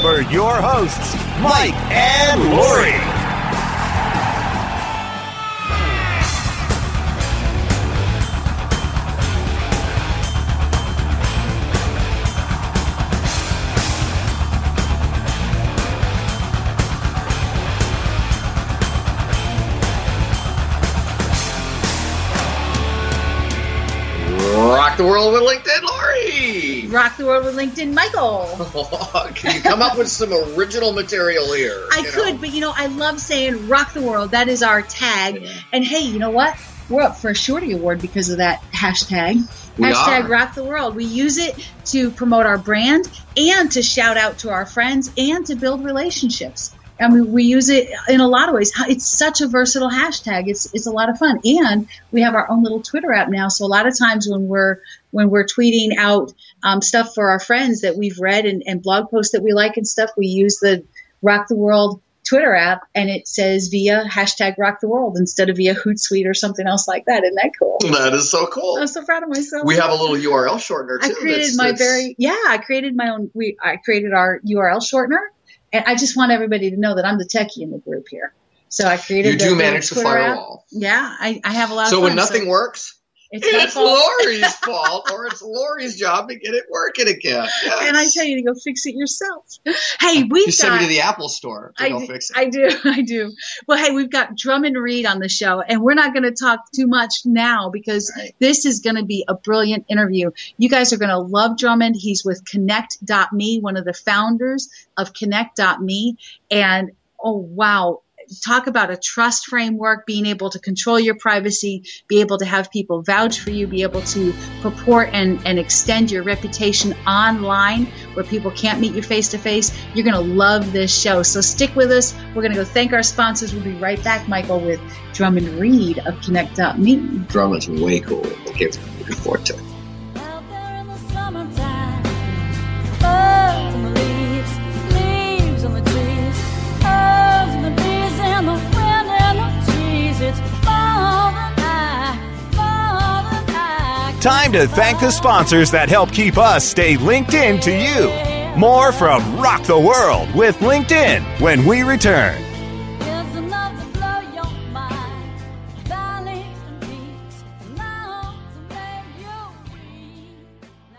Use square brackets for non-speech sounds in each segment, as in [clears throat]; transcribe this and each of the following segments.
for your hosts, Mike and Lori. Rock the world with. Rock the world with LinkedIn, Michael. [laughs] Can you come up with some original material here? I you know? could, but you know, I love saying rock the world. That is our tag. And hey, you know what? We're up for a Shorty Award because of that hashtag. We hashtag are. rock the world. We use it to promote our brand and to shout out to our friends and to build relationships. And we, we use it in a lot of ways. It's such a versatile hashtag. It's it's a lot of fun. And we have our own little Twitter app now. So a lot of times when we're when we're tweeting out um, stuff for our friends that we've read and, and blog posts that we like and stuff, we use the Rock the World Twitter app and it says via hashtag Rock the World instead of via Hootsuite or something else like that. Isn't that cool? That is so cool. I'm so proud of myself. We have a little URL shortener too. I created my very yeah. I created my own. We I created our URL shortener, and I just want everybody to know that I'm the techie in the group here. So I created. You the do manage app. firewall. Yeah, I, I have a lot of So fun. when nothing works, it's, it's fault. Lori's [laughs] fault, or it's Lori's job to get it working again. Yes. [laughs] And I tell you to go fix it yourself. Hey, we've you send got. me to the Apple store to I go do, fix it. I do, [laughs] I do. Well, hey, we've got Drummond Reed on the show, and we're not going to talk too much now because Right. this is going to be a brilliant interview. You guys are going to love Drummond. He's with Connect.me, one of the founders of Connect.me. And oh, wow. Talk about a trust framework, being able to control your privacy, be able to have people vouch for you, be able to purport and, and extend your reputation online where people can't meet you face to face. You're going to love this show. So stick with us. We're going to go thank our sponsors. We'll be right back, Michael, with Drummond Reed of Connect.me. Drummond's way cool. Okay, looking forward to it. Time to thank the sponsors that help keep us stay linked in to you. More from Rock the World with LinkedIn when we return.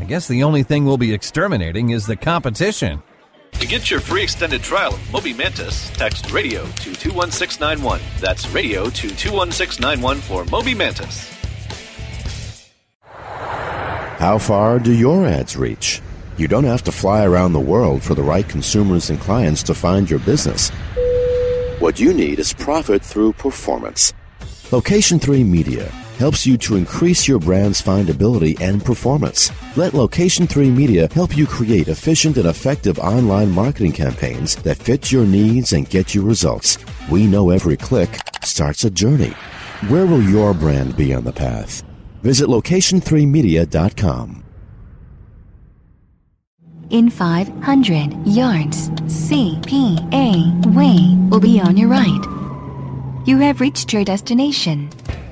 I guess the only thing we'll be exterminating is the competition. To get your free extended trial of Moby Mantis, text radio to 21691. That's radio to 21691 for Moby Mantis. How far do your ads reach? You don't have to fly around the world for the right consumers and clients to find your business. What you need is profit through performance. Location 3 Media helps you to increase your brand's findability and performance. Let Location 3 Media help you create efficient and effective online marketing campaigns that fit your needs and get you results. We know every click starts a journey. Where will your brand be on the path? Visit location3media.com. In 500 yards, CPA Way will be on your right. You have reached your destination.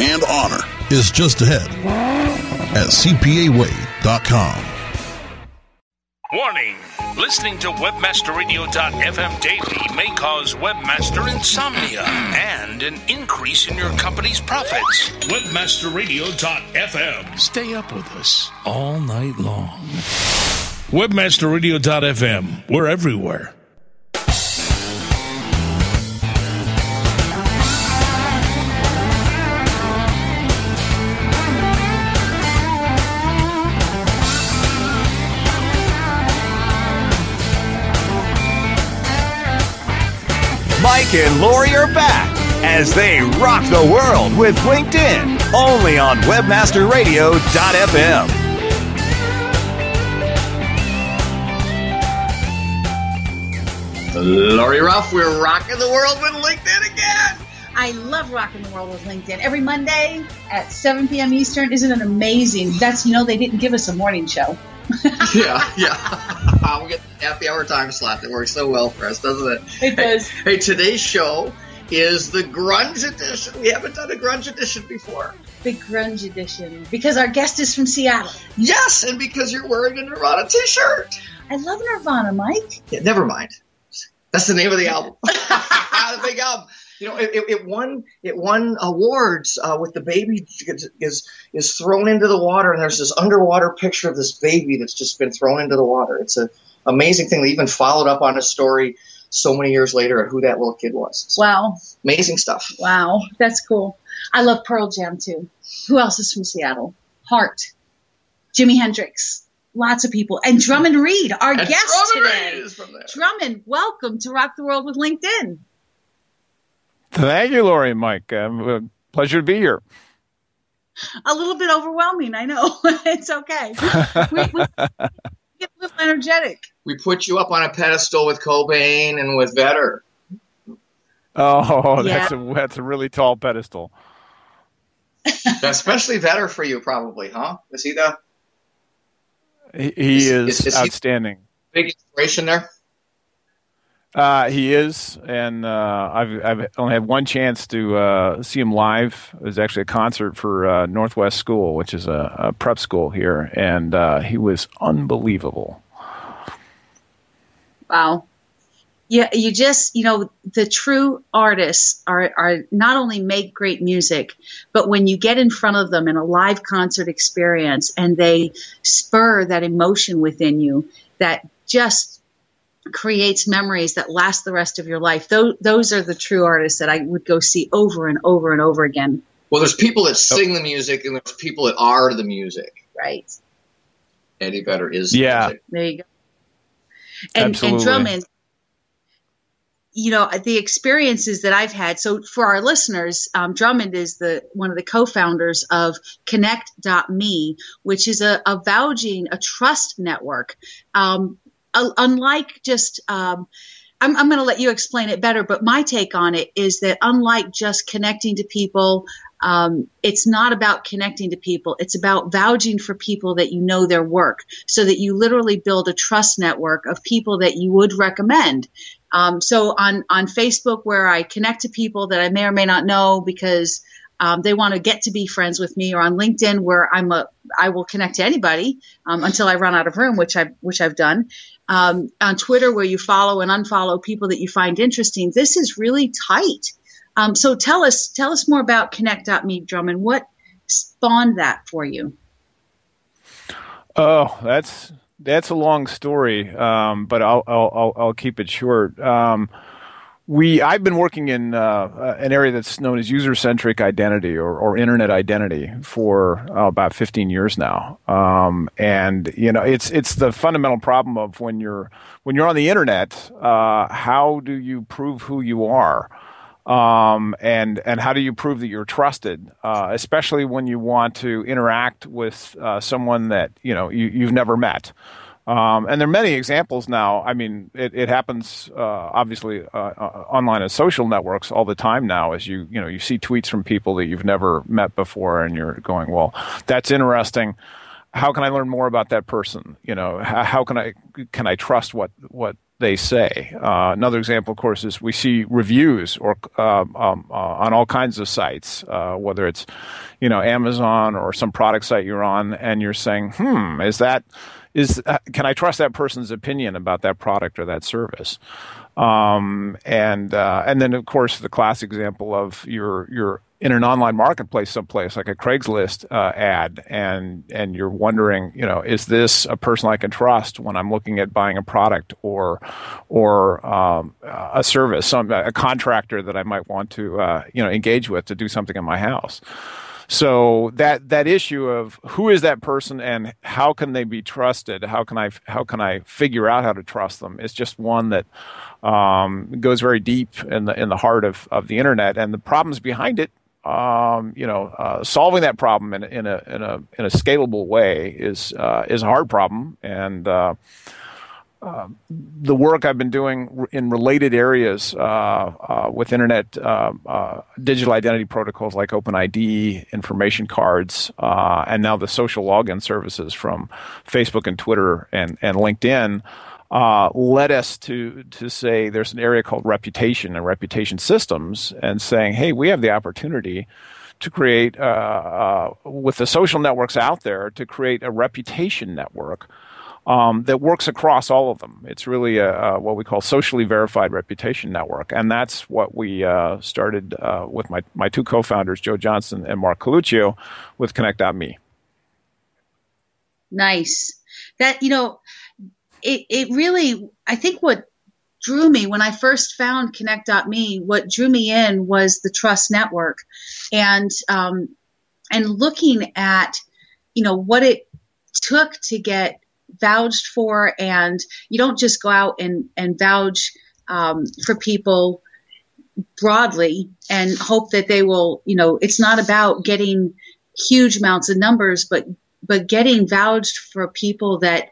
and honor is just ahead at cpaway.com. Warning! Listening to WebmasterRadio.fm daily may cause webmaster insomnia and an increase in your company's profits. WebmasterRadio.fm. Stay up with us all night long. WebmasterRadio.fm. We're everywhere. Mike and Lori are back as they rock the world with LinkedIn, only on webmasterradio.fm. Lori Ruff, we're rocking the world with LinkedIn again. I love rocking the world with LinkedIn. Every Monday at 7 p.m. Eastern. Isn't it amazing? That's, you know, they didn't give us a morning show. [laughs] yeah, yeah. [laughs] we get the happy hour time slot that works so well for us, doesn't it? It does. Hey, hey, today's show is the grunge edition. We haven't done a grunge edition before. The grunge edition. Because our guest is from Seattle. Yes, and because you're wearing a Nirvana t-shirt. I love Nirvana, Mike. Yeah, never mind. That's the name of the album. [laughs] the big album. You know, it, it, won it won awards uh, with the baby is, is thrown into the water, and there's this underwater picture of this baby that's just been thrown into the water. It's an amazing thing. They even followed up on a story so many years later at who that little kid was. So, Wow. amazing stuff. Wow. That's cool. I love Pearl Jam too. Who else is from Seattle? Heart. Jimi Hendrix. Lots of people. And Drummond Reed, our And guest Drummond today. Reed is from there. Drummond, welcome to Rock the World with LinkedIn. Thank you, Lori and Mike. Um, pleasure to be here. A little bit overwhelming, I know. [laughs] it's okay. We, we get a little energetic. We put you up on a pedestal with Cobain and with Vedder. Oh, [laughs] Yeah. that's a that's a really tall pedestal. [laughs] Especially Vedder for you, probably, huh? Is he the He, he Is- is, is- is he- outstanding. big inspiration there? Uh, he is, and uh, I've I've only had one chance to uh, see him live. It was actually a concert for uh, Northwest School, which is a, a prep school here, and uh, he was unbelievable. Wow. Yeah, you just, you know, the true artists are, are not only make great music, but when you get in front of them in a live concert experience and they spur that emotion within you that just creates memories that last the rest of your life. Those, those are the true artists that I would go see over and over and over again. Well, there's people that sing the music and there's people that are the music. Right. Eddie Vedder is Yeah. music. There you go. And, and Drummond, you know, the experiences that I've had. So for our listeners, um, Drummond is the one of the co-founders of Connect.me, which is a, a vouching, a trust network. Um, unlike just, um, I'm, I'm going to let you explain it better, but my take on it is that unlike just connecting to people, um, it's not about connecting to people. It's about vouching for people that you know their work so that you literally build a trust network of people that you would recommend. Um, so on, on Facebook, where I connect to people that I may or may not know because um, they want to get to be friends with me, or on LinkedIn, where I'm a, I will connect to anybody um, until I run out of room, which I've, which I've done. Um, on Twitter, where you follow and unfollow people that you find interesting. This is really tight. Um, so tell us, tell us more about Connect.me, Drummond. What spawned that for you? Oh, that's that's a long story, um, but I'll, I'll I'll I'll keep it short. Um, we I've been working in uh, an area that's known as user centric identity or, or internet identity for uh, about 15 years now, um, and you know it's it's the fundamental problem of when you're when you're on the internet, uh, how do you prove who you are? Um, and and how do you prove that you're trusted, uh, especially when you want to interact with uh, someone that you know you, you've never met? Um, and there are many examples now. I mean, it, it happens uh, obviously uh, uh, online as social networks all the time now. As you you know, you see tweets from people that you've never met before, and you're going, "Well, that's interesting. How can I learn more about that person? You know, how, how can I can I trust what what they say. Uh, another example, of course, is we see reviews or um, um, uh, on all kinds of sites, uh, whether it's you know Amazon or some product site you're on, and you're saying, "Hmm, is that is uh, can I trust that person's opinion about that product or that service? Um, and uh, and then of course the classic example of you're you're in an online marketplace someplace like a Craigslist uh, ad and and you're wondering you know is this a person I can trust when I'm looking at buying a product or or um, a service some a contractor that I might want to uh, you know engage with to do something in my house. So that that issue of who is that person and how can they be trusted? How can I how can I figure out how to trust them? Is just one that um, goes very deep in the in the heart of of the internet and the problems behind it. Um, you know, uh, solving that problem in, in a in a in a scalable way is uh, is a hard problem and. Uh, uh, the work I've been doing in related areas uh, uh, with internet uh, uh, digital identity protocols like OpenID, information cards, uh, and now the social login services from Facebook and Twitter and, and LinkedIn led us to to say there's an area called reputation and reputation systems, and saying, hey, we have the opportunity to create with the social networks out there to create a reputation network um, that works across all of them. It's really a, a, what we call socially verified reputation network, and that's what we uh, started uh, with my my two co-founders, Joe Johnson and Mark Coluccio, with Connect.me. Nice. That you know, it it really I think what drew me when I first found Connect.me, what drew me in was the trust network, and um, and looking at you know what it took to get vouched for, and you don't just go out and and vouch um, for people broadly and hope that they will. You know, it's not about getting huge amounts of numbers, but but getting vouched for people that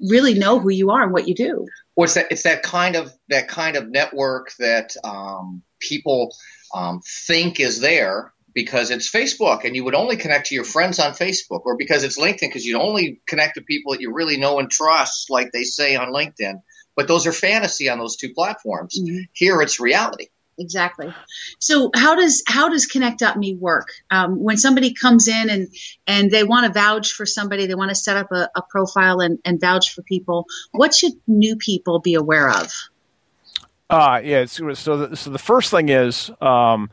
really know who you are and what you do. Well, it's that it's that kind of that kind of network that um, people um, think is there because it's Facebook and you would only connect to your friends on Facebook, or because it's LinkedIn because you only connect to people that you really know and trust, like they say on LinkedIn. But those are fantasy on those two platforms. Mm-hmm. Here, it's reality. Exactly. So how does how does Connect.me work? Um, when somebody comes in and and they want to vouch for somebody, they want to set up a, a profile and, and vouch for people. What should new people be aware of? Uh, yeah. So, so the, so the first thing is um,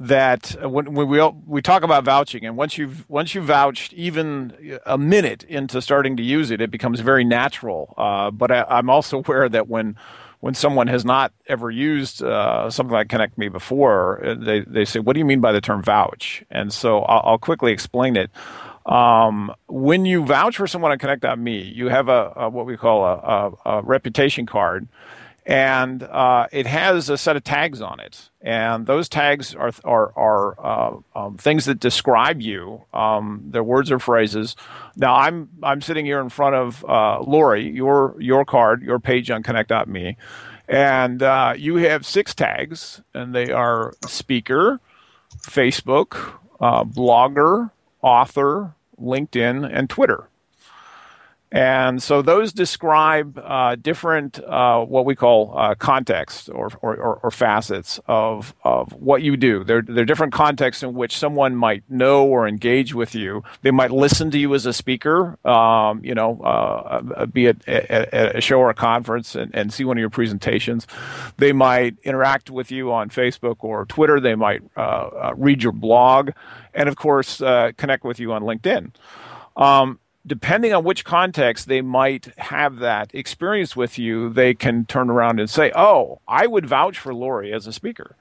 that when, when we we talk about vouching, and once you've once you've vouched even a minute into starting to use it, it becomes very natural. Uh, but I, am also aware that when when someone has not ever used uh, something like Connect Me before, uh, they they say, "What do you mean by the term vouch?" And so I'll, I'll quickly explain it. Um, when you vouch for someone on Connect.me, you have a, a what we call a, a, a reputation card and uh, it has a set of tags on it, and those tags are are, are uh, um, things that describe you. Um, they're words or phrases. Now, I'm I'm sitting here in front of uh, Lori, your your card, your page on Connect.me, and uh, you have six tags, and they are speaker, Facebook, uh, blogger, author, LinkedIn, and Twitter. And so those describe uh, different, uh, what we call uh, context or, or, or, facets of, of what you do. There, are different contexts in which someone might know or engage with you. They might listen to you as a speaker, um, you know, uh, uh, be it at a show or a conference and, and, see one of your presentations. They might interact with you on Facebook or Twitter. They might uh, read your blog. And of course, connect with you on LinkedIn. Um, depending on which context they might have that experience with you, they can turn around and say, "Oh, I would vouch for Lori as a speaker."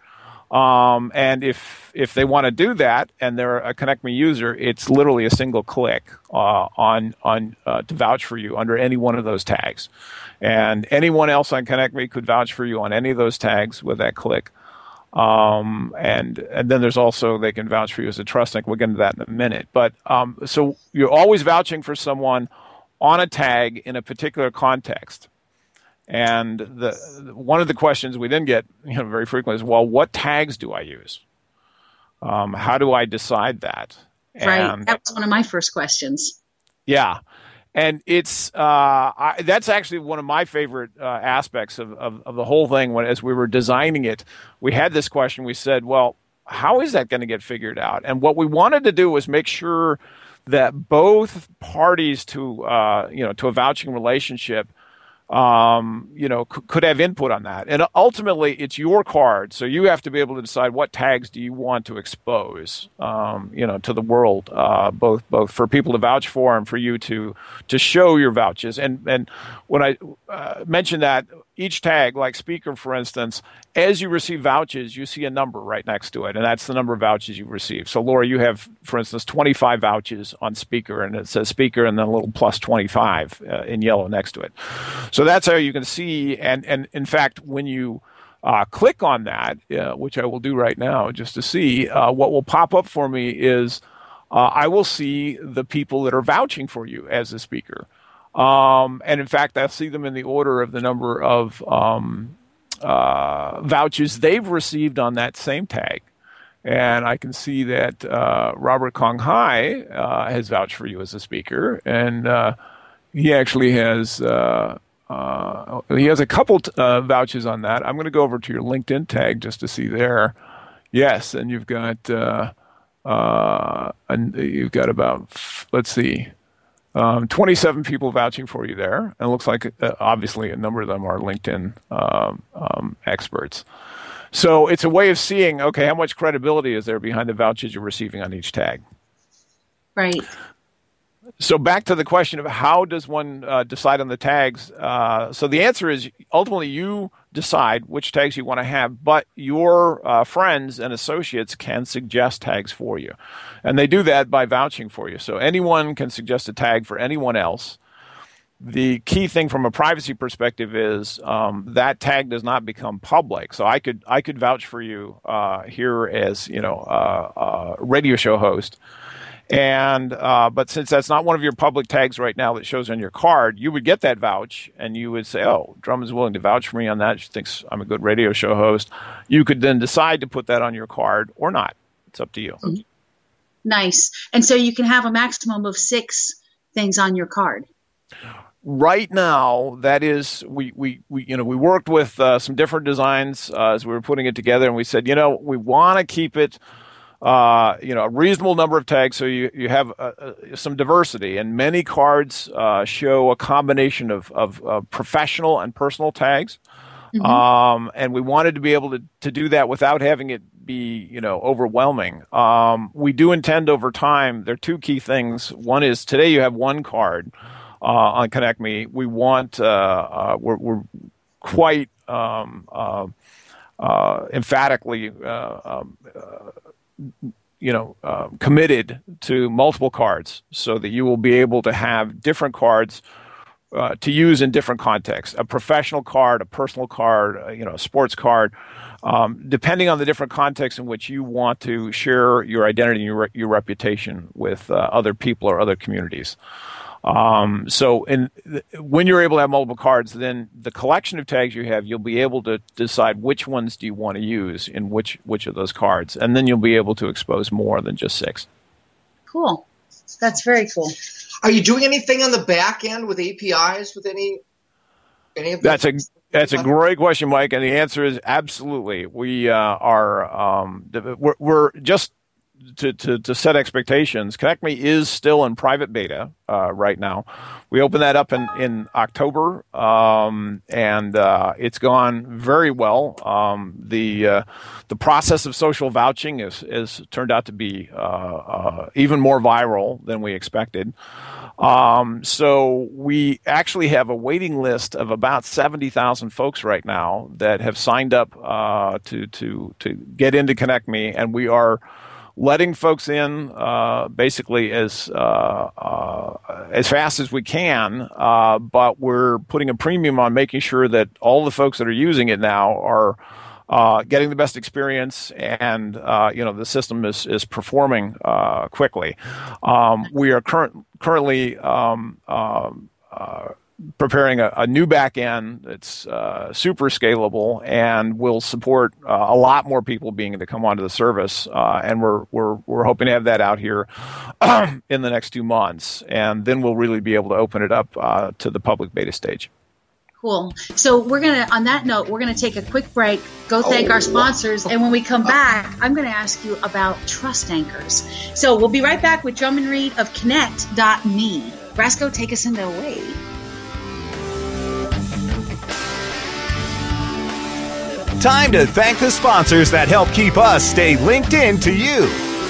Um, and if if they want to do that and they're a Connect Me user, it's literally a single click uh, on on uh, to vouch for you under any one of those tags, and anyone else on Connect Me could vouch for you on any of those tags with that click. Um, and and then there's also they can vouch for you as a trust link. We'll get into that in a minute. But um, so you're always vouching for someone on a tag in a particular context. And the one of the questions we then get you know, very frequently is, well, what tags do I use? Um, how do I decide that? Right. And- that was one of my first questions. yeah, and it's uh, I, that's actually one of my favorite uh, aspects of, of, of the whole thing. When as we were designing it, we had this question. We said, well, how is that going to get figured out? And what we wanted to do was make sure that both parties to uh, you know to a vouching relationship um, you know, c- could have input on that. And ultimately, it's your card, so you have to be able to decide what tags do you want to expose, um, you know, to the world, uh, both both for people to vouch for and for you to to show your vouches. And and when I uh, mentioned that each tag, like speaker, for instance, as you receive vouchers, you see a number right next to it, and that's the number of vouchers you've received. So, Laura, you have, for instance, 25 vouchers on speaker, and it says speaker, and then a little plus 25 uh, in yellow next to it. So that's how you can see. And and in fact, when you uh, click on that, uh, which I will do right now, just to see uh, what will pop up for me is uh, I will see the people that are vouching for you as a speaker. Um, and in fact, I'll see them in the order of the number of um, uh, vouchers they've received on that same tag. And I can see that uh, Robert Kong Hai uh, has vouched for you as a speaker, and uh, he actually has uh, uh, he has a couple t- vouchers on that. I'm going to go over to your LinkedIn tag just to see there. Yes, and you've got and you've got about let's see, um, 27 people vouching for you there. And it looks like uh, obviously a number of them are LinkedIn um, um, experts. So it's a way of seeing okay how much credibility is there behind the vouchers you're receiving on each tag. Right. So back to the question of how does one uh, decide on the tags? Uh, so the answer is ultimately you decide which tags you want to have, but your uh, friends and associates can suggest tags for you, and they do that by vouching for you. So anyone can suggest a tag for anyone else. The key thing from a privacy perspective is um, that tag does not become public. So I could I could vouch for you uh, here as you know uh, a radio show host. And uh, but since that's not one of your public tags right now that shows on your card, you would get that vouch, and you would say, "Oh, Drum is willing to vouch for me on that. She thinks I'm a good radio show host." You could then decide to put that on your card or not. It's up to you. Nice. And so you can have a maximum of six things on your card. right now that is we, we, we you know we worked with uh, some different designs uh, as we were putting it together and we said you know we want to keep it uh, you know a reasonable number of tags so you, you have uh, uh, some diversity and many cards uh, show a combination of, of, of professional and personal tags Mhm. um, and we wanted to be able to, to do that without having it be you know overwhelming um, we do intend over time there are two key things one is today you have one card uh, on Connect Me. We want uh, uh, we're, we're quite um, uh, uh, emphatically uh, um, you know uh, committed to multiple cards, so that you will be able to have different cards. Uh, to use in different contexts, a professional card, a personal card, uh, you know, a sports card, um, depending on the different contexts in which you want to share your identity and your, re- your reputation with uh, other people or other communities. Um, so, in, th- when you're able to have multiple cards, then the collection of tags you have, you'll be able to decide which ones do you want to use in which which of those cards, and then you'll be able to expose more than just six. Cool. That's very cool. Are you doing anything on the back end with APIs with any any of That's a that's a great question, Mike, and the answer is absolutely. We uh, are um, we're, we're just to, to, to set expectations, Connect Me is still in private beta uh, right now. We opened that up in, in October, um, and uh, it's gone very well. Um, the uh, the process of social vouching is, is turned out to be uh, uh, even more viral than we expected. Um, so we actually have a waiting list of about seventy thousand folks right now that have signed up uh, to to to get into Connect Me, and we are letting folks in uh, basically as uh, uh, as fast as we can, uh, but we're putting a premium on making sure that all the folks that are using it now are uh, getting the best experience, and uh, you know the system is is performing quickly. Um, we are current currently. Um, um preparing a, a, new back end that's uh, super scalable and will support uh, a lot more people being able to come onto the service. Uh, and we're, we're, we're hoping to have that out here [clears throat] in the next two months. And then we'll really be able to open it up uh, to the public beta stage. Cool. So we're gonna, on that note, we're gonna take a quick break, go thank oh, our sponsors, and when we come back, I'm gonna ask you about trust anchors. So we'll be right back with Drummond Reed of Connect.me. Brasco, take us into away. Time to thank the sponsors that help keep us stay linked in to you.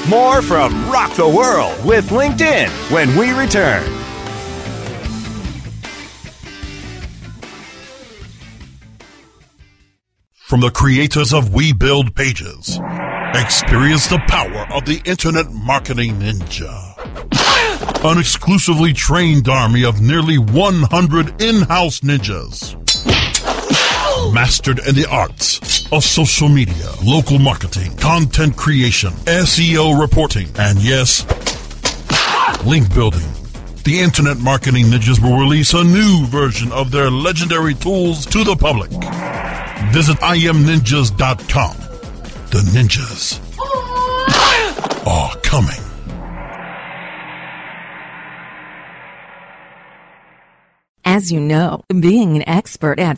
More from Rock the World with LinkedIn when we return. From the creators of We Build Pages, experience the power of the Internet Marketing Ninja. An exclusively trained army of nearly 100 in-house ninjas mastered in the arts of social media, local marketing, content creation, SEO reporting, and yes, link building. The Internet Marketing Ninjas will release a new version of their legendary tools to the public. Visit imninjas.com. The ninjas are coming. As you know, being an expert at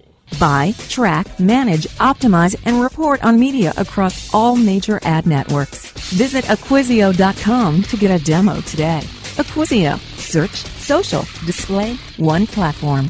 Buy, track, manage, optimize, and report on media across all major ad networks. Visit Acquisio.com to get a demo today. Acquisio. Search, social, display, one platform.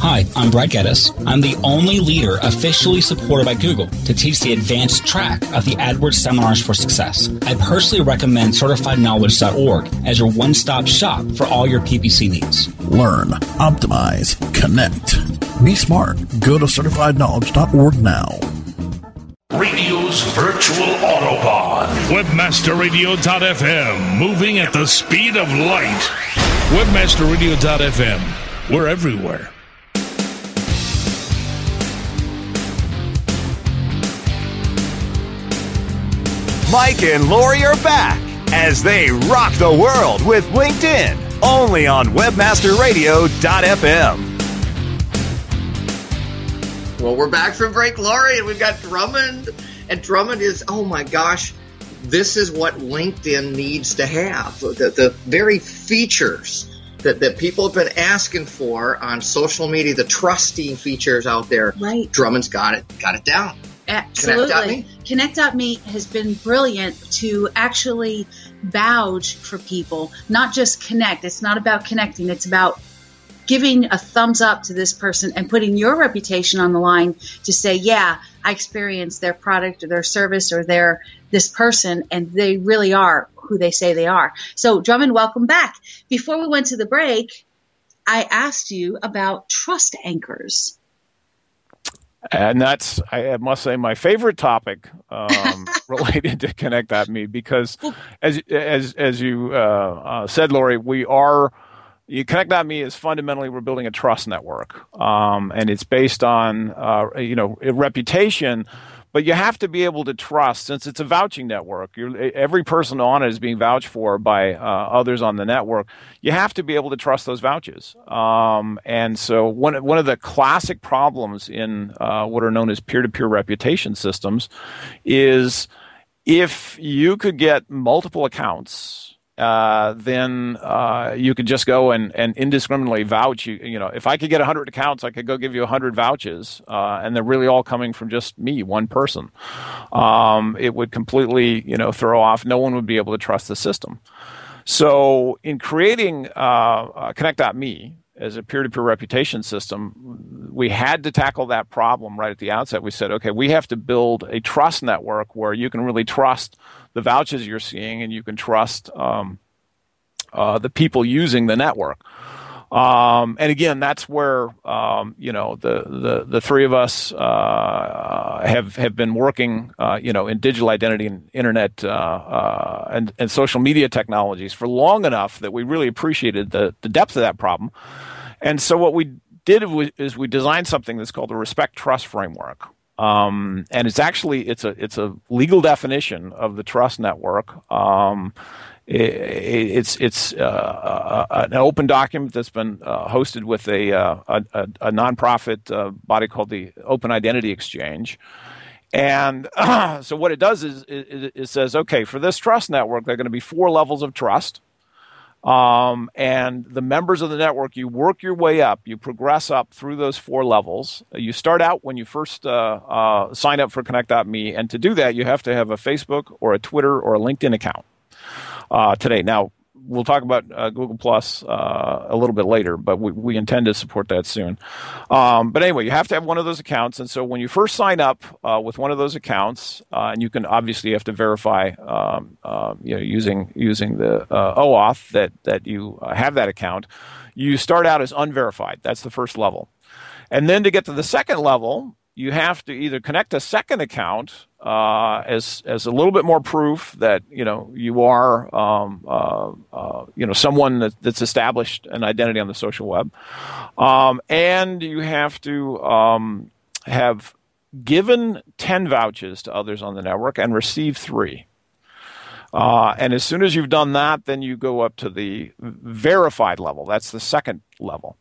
Hi, I'm Brad Geddes. I'm the only leader officially supported by Google to teach the advanced track of the AdWords Seminars for Success. I personally recommend CertifiedKnowledge.org as your one stop shop for all your PPC needs. Learn, optimize, connect. Be smart. Go to CertifiedKnowledge.org now. Radio's virtual Autobahn. Webmasterradio.fm. Moving at the speed of light. Webmasterradio.fm. We're everywhere. Mike and Lori are back as they rock the world with LinkedIn, only on webmasterradio.fm. Well, we're back from break, Lori, and we've got Drummond. And Drummond is, oh my gosh, this is what LinkedIn needs to have. The, the very features that, that people have been asking for on social media, the trusting features out there. Right. Drummond's got it, got it down. Absolutely. Connect.me has been brilliant to actually vouch for people, not just connect. It's not about connecting, it's about giving a thumbs up to this person and putting your reputation on the line to say, yeah, I experienced their product or their service or their this person and they really are who they say they are. So Drummond, welcome back. Before we went to the break, I asked you about trust anchors. And that's, I must say, my favorite topic um, [laughs] related to Connect.me because, as as as you uh, uh, said, Lori, we are you Connect.me is fundamentally we're building a trust network, um, and it's based on uh, you know a reputation. But you have to be able to trust, since it's a vouching network. Every person on it is being vouched for by uh, others on the network. You have to be able to trust those vouches. Um, and so, one one of the classic problems in uh, what are known as peer-to-peer reputation systems is if you could get multiple accounts uh, then uh, you could just go and, and indiscriminately vouch. You, you know, if I could get 100 accounts, I could go give you 100 vouches, uh, and they're really all coming from just me, one person. Um, it would completely, you know, throw off. No one would be able to trust the system. So, in creating uh, Connect.me, as a peer-to-peer reputation system, we had to tackle that problem right at the outset. We said, okay, we have to build a trust network where you can really trust the vouchers you're seeing, and you can trust um, uh, the people using the network. Um, and again, that's where um, you know the, the the three of us uh, have have been working, uh, you know, in digital identity and internet uh, uh, and and social media technologies for long enough that we really appreciated the the depth of that problem. And so what we did was, is we designed something that's called the respect trust framework. Um, and it's actually it's a it's a legal definition of the trust network. Um, it, it's it's uh, uh, an open document that's been uh, hosted with a, uh, a, a nonprofit uh, body called the Open Identity Exchange. And [clears throat] so what it does is it, it says, okay, for this trust network, there are going to be four levels of trust. Um, and the members of the network, you work your way up, you progress up through those four levels. You start out when you first uh, uh, sign up for Connect.me, and to do that, you have to have a Facebook or a Twitter or a LinkedIn account uh, today. Now, we'll talk about uh, Google Plus uh, a little bit later, but we, we intend to support that soon. Um, but anyway, you have to have one of those accounts, and so when you first sign up uh, with one of those accounts, uh, and you can obviously have to verify, um, uh, you know, using using the uh, OAuth that that you have that account. You start out as unverified. That's the first level, and then to get to the second level, you have to either connect a second account uh, as as a little bit more proof that you know you are um, uh, uh, you know someone that, that's established an identity on the social web, um, and you have to um, have given ten vouchers to others on the network and received three. Uh, and as soon as you've done that, then you go up to the verified level. That's the second level.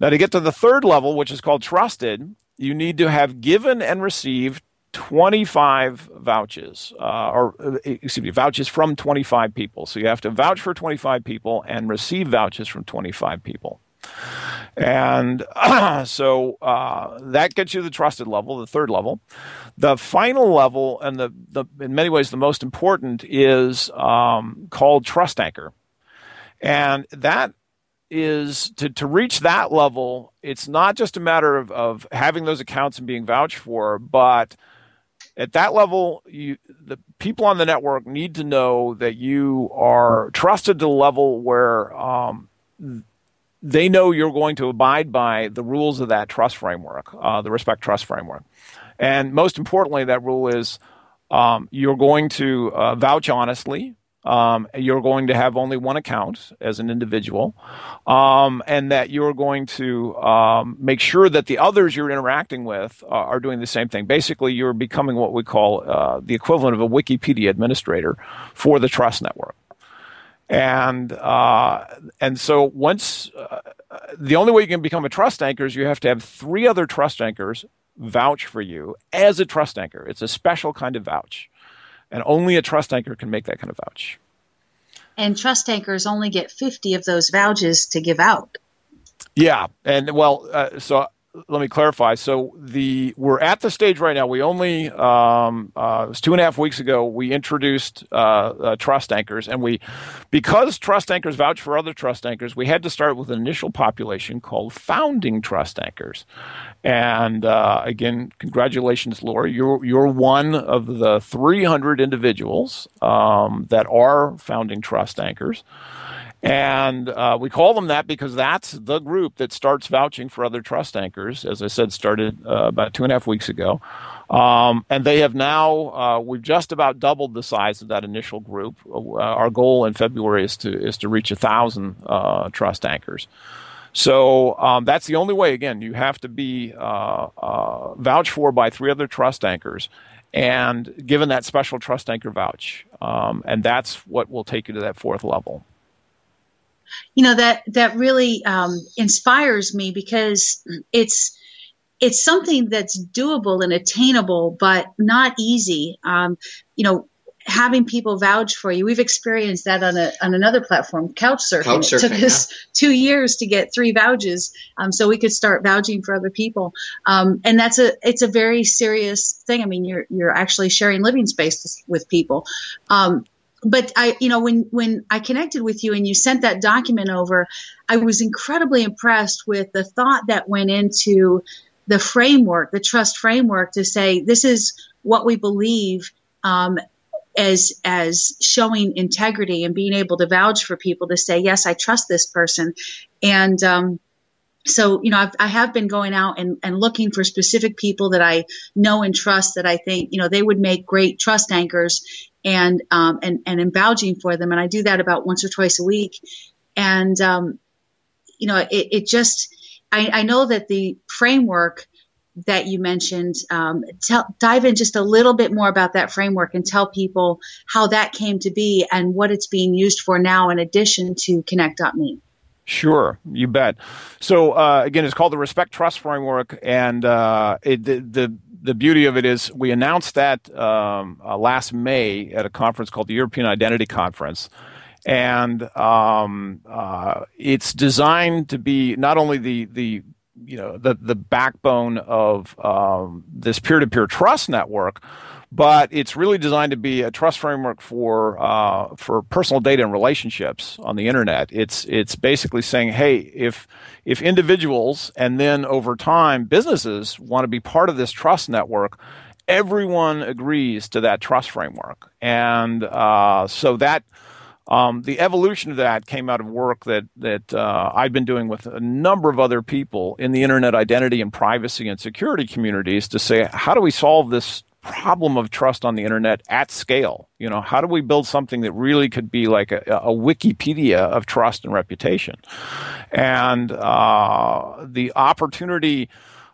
Now, to get to the third level, which is called trusted, you need to have given and received 25 vouchers, uh, or uh, excuse me, vouchers from 25 people. So you have to vouch for 25 people and receive vouchers from 25 people. And uh, [clears throat] so uh, that gets you the trusted level, the third level. The final level, and the, the in many ways the most important, is um, called Trust Anchor. And that is to, to reach that level, it's not just a matter of, of having those accounts and being vouched for, but at that level, you, the people on the network need to know that you are trusted to the level where um, they know you're going to abide by the rules of that trust framework, uh, the respect trust framework. And most importantly, that rule is um, you're going to uh, vouch honestly. Um, you're going to have only one account as an individual, um, and that you're going to um, make sure that the others you're interacting with uh, are doing the same thing. Basically, you're becoming what we call uh, the equivalent of a Wikipedia administrator for the trust network. And uh, and so once uh, the only way you can become a trust anchor is you have to have three other trust anchors vouch for you as a trust anchor. It's a special kind of vouch. And only a trust anchor can make that kind of vouch. And trust anchors only get 50 of those vouches to give out. Yeah. And well, uh, so let me clarify. So the we're at the stage right now. We only um, uh, it was two and a half weeks ago. We introduced uh, uh, trust anchors, and we because trust anchors vouch for other trust anchors, we had to start with an initial population called founding trust anchors. And uh, again, congratulations, Laura. You're you're one of the 300 individuals um, that are founding trust anchors. And uh, we call them that because that's the group that starts vouching for other trust anchors. As I said, started uh, about two and a half weeks ago. Um, and they have now, uh, we've just about doubled the size of that initial group. Uh, our goal in February is to, is to reach a thousand uh, trust anchors. So um, that's the only way. Again, you have to be uh, vouched for by three other trust anchors and given that special trust anchor vouch. Um, and that's what will take you to that fourth level. You know that that really um, inspires me because it's it's something that's doable and attainable, but not easy. Um, you know, having people vouch for you. We've experienced that on a on another platform, couch Couchsurfing. Couchsurfing, it took us two years to get three vouches, um, so we could start vouching for other people. Um, and that's a it's a very serious thing. I mean, you're you're actually sharing living space with people. Um, but I, you know, when when I connected with you and you sent that document over, I was incredibly impressed with the thought that went into the framework, the trust framework, to say this is what we believe um, as as showing integrity and being able to vouch for people to say yes, I trust this person, and um, so you know I've, I have been going out and, and looking for specific people that I know and trust that I think you know they would make great trust anchors and um, and and in vouching for them, and I do that about once or twice a week, and um, you know it, it just I, I know that the framework that you mentioned. Um, tell, dive in just a little bit more about that framework and tell people how that came to be and what it's being used for now, in addition to Connect.me. Sure, you bet. So uh, again, it's called the Respect Trust Framework, and uh, it, the, the the beauty of it is we announced that um, uh, last May at a conference called the European Identity Conference. And um, uh, it's designed to be not only the the you know the the backbone of um, this peer to peer trust network, but it's really designed to be a trust framework for uh, for personal data and relationships on the internet. It's it's basically saying, hey, if if individuals and then over time businesses want to be part of this trust network, everyone agrees to that trust framework, and uh, so that um, the evolution of that came out of work that that uh, I've been doing with a number of other people in the internet identity and privacy and security communities to say how do we solve this problem of trust on the internet at scale? You know, how do we build something that really could be like a, a Wikipedia of trust and reputation? And uh, the opportunity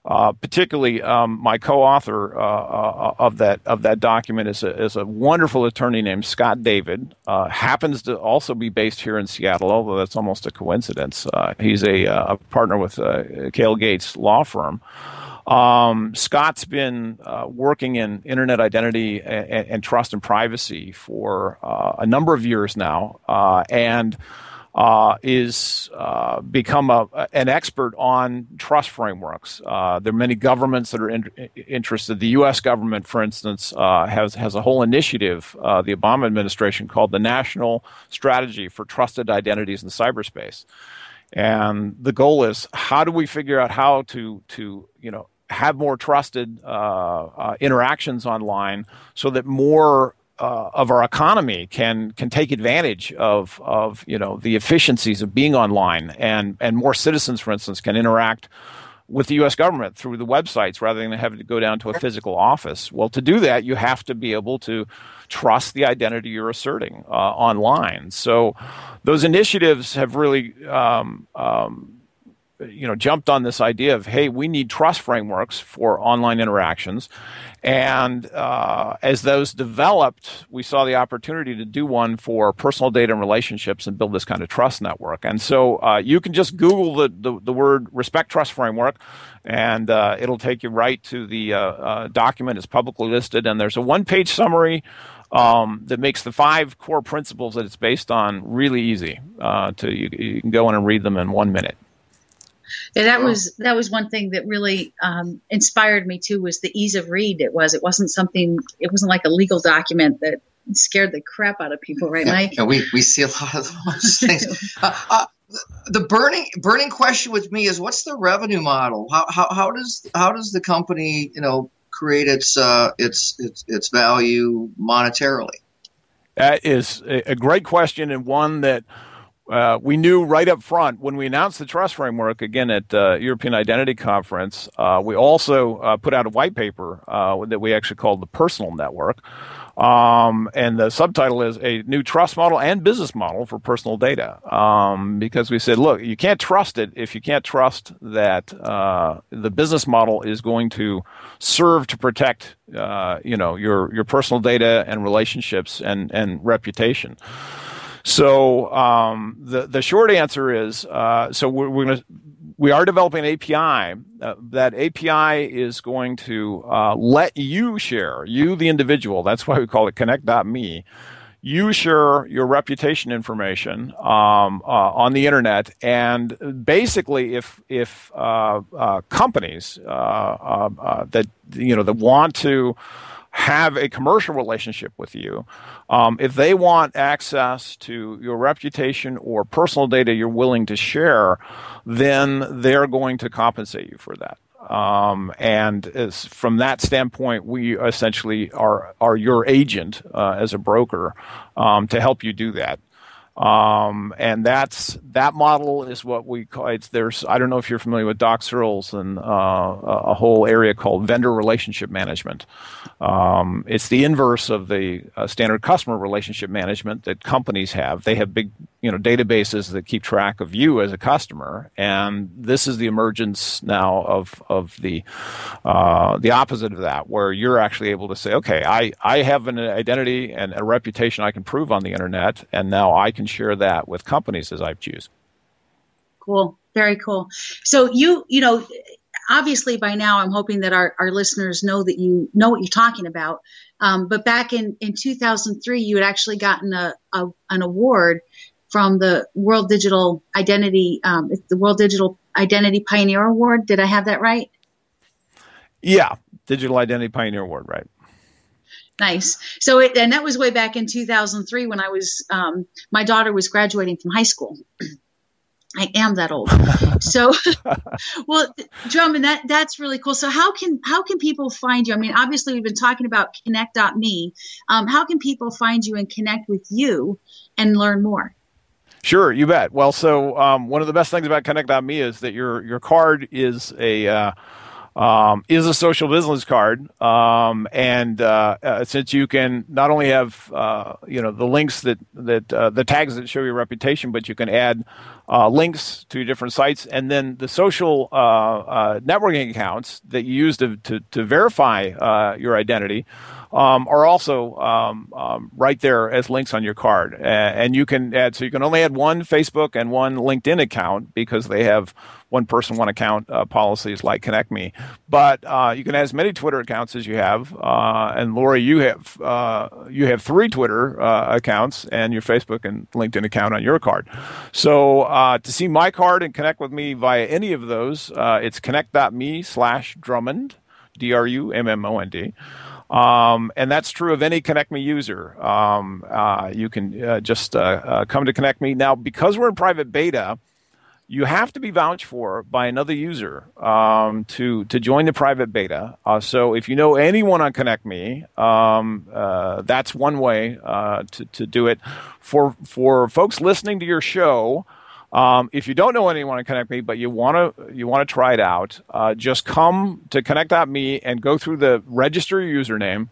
uh, particularly, um, my co-author uh, uh, of that of that document is a, is a wonderful attorney named Scott David. Uh, happens to also be based here in Seattle, although that's almost a coincidence. Uh, he's a, a, partner with K&L Gates law firm. Um, Scott's been working in internet identity and, and, trust and privacy for a number of years now, and uh, is uh, become a, an expert on trust frameworks. Uh, there are many governments that are in, interested. The U.S. government, for instance, uh, has has a whole initiative, uh, the Obama administration, called the National Strategy for Trusted Identities in Cyberspace. And the goal is how do we figure out how to to you know have more trusted uh, interactions online so that more uh, of our economy can can take advantage of of you know the efficiencies of being online and and more citizens for instance can interact with the US government through the websites rather than having to go down to a physical office. Well to do that you have to be able to trust the identity you're asserting uh, online. So those initiatives have really um, um, you know jumped on this idea of hey we need trust frameworks for online interactions and uh, as those developed, we saw the opportunity to do one for personal data and relationships and build this kind of trust network. And so uh, you can just Google the, the, the, word respect trust framework, and uh, it'll take you right to the uh, uh, document. It's publicly listed, and there's a one page summary. Um, that makes the five core principles that it's based on really easy uh, to you, you can go in and read them in one minute. Yeah, that was that was one thing that really um, inspired me too. Was the ease of read? It was. It wasn't something. It wasn't like a legal document that scared the crap out of people, right, yeah, Mike? Yeah, we we see a lot of those [laughs] things. uh, uh, the burning burning question with me is what's the revenue model? How how, how does how does the company you know create its uh, its its its value monetarily? That is a great question and one that uh, we knew right up front when we announced the trust framework again at uh, European Identity Conference. Uh, we also uh, put out a white paper uh, that we actually called the Personal Network, um, and the subtitle is a new trust model and business model for personal data. Um, because we said, look, you can't trust it if you can't trust that the business model is going to serve to protect, you know, your your personal data and relationships and and reputation. So um, the the short answer is uh, so we're, we're going to we are developing an API. Uh, that API is going to uh, let you share, you the individual. That's why we call it Connect.me. You share your reputation information um, uh, on the internet, and basically, if if uh, uh, companies uh, that you know that want to have a commercial relationship with you, um, if they want access to your reputation or personal data you're willing to share, then they're going to compensate you for that. Um, and as, from that standpoint, we essentially are are your agent uh, as a broker um, to help you do that. Um, and that's that model is what we call it's there's I don't know if you're familiar with Doc Searls and uh, a whole area called vendor relationship management. Um, it's the inverse of the uh, standard customer relationship management that companies have. They have big you know databases that keep track of you as a customer, and this is the emergence now of of the uh, the opposite of that, where you're actually able to say, okay, I I have an identity and a reputation I can prove on the internet, and now I can share that with companies as I choose. Cool. Very cool. So you, you know, obviously by now I'm hoping that our, our listeners know that you know what you're talking about. Um, but back in, in 2003, you had actually gotten a, a an award from the World Digital Identity, um, the World Digital Identity Pioneer Award. Did I have that right? Yeah, Digital Identity Pioneer Award, right? Nice. So, it, and that was way back in 2003 when I was, um, my daughter was graduating from high school. [clears throat] I am that old. [laughs] so, [laughs] well, Drummond, that that's really cool. So, how can how can people find you? I mean, obviously, we've been talking about Connect.me. Um, how can people find you and connect with you and learn more? Sure, you bet. Well, so um, one of the best things about Connect.me is that your your card is a uh, um, is a social business card, um, and uh, uh, since you can not only have uh, you know the links that that uh, the tags that show your reputation, but you can add uh, links to different sites, and then the social uh, networking accounts that you use to to, to verify your identity. Um, are also um, um, right there as links on your card, and you can add. So you can only add one Facebook and one LinkedIn account because they have one person, one account uh, policies like Connect Me. But uh, you can add as many Twitter accounts as you have. Uh, and Lori, you have uh, you have three Twitter uh, accounts and your Facebook and LinkedIn account on your card. So uh, to see my card and connect with me via any of those, it's connect.me slash Drummond, D R U M M O N D. Um, and that's true of any Connect Me user. Um, uh, you can uh, just uh, uh, come to Connect Me. Now, because we're in private beta, you have to be vouched for by another user um, to to join the private beta. Uh, so if you know anyone on Connect Me, um, uh, that's one way uh, to to do it. For for folks listening to your show. Um, if you don't know anyone on Connect Me, but you want to you want to try it out, uh, just come to Connect.me and go through the register your username,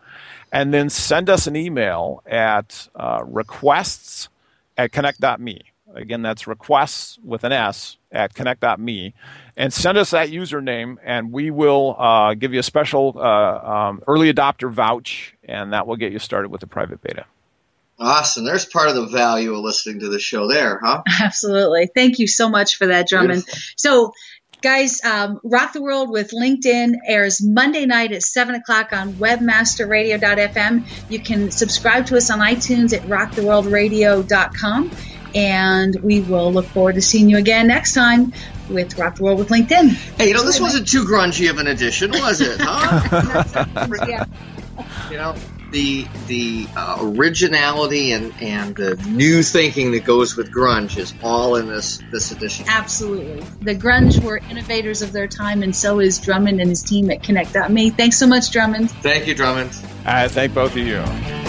and then send us an email at uh, requests at Connect.me. Again, that's requests with an S at connect.me. And send us that username, and we will uh, give you a special uh, um, early adopter vouch, and that will get you started with the private beta. Awesome. There's part of the value of listening to the show there, huh? [laughs] Absolutely. Thank you so much for that, Drummond. Beautiful. So, guys, um, Rock the World with LinkedIn airs Monday night at 7 o'clock on webmasterradio.fm. You can subscribe to us on iTunes at rocktheworldradio.com. And we will look forward to seeing you again next time with Rock the World with LinkedIn. Hey, you know, this wasn't too grungy of an edition, was it? Huh? yeah. [laughs] [laughs] You know, the the uh, originality and and the new thinking that goes with grunge is all in this this edition. Absolutely, the grunge were innovators of their time, and so is Drummond and his team at Connect.me. Thanks so much, Drummond. Thank you, Drummond. I thank both of you.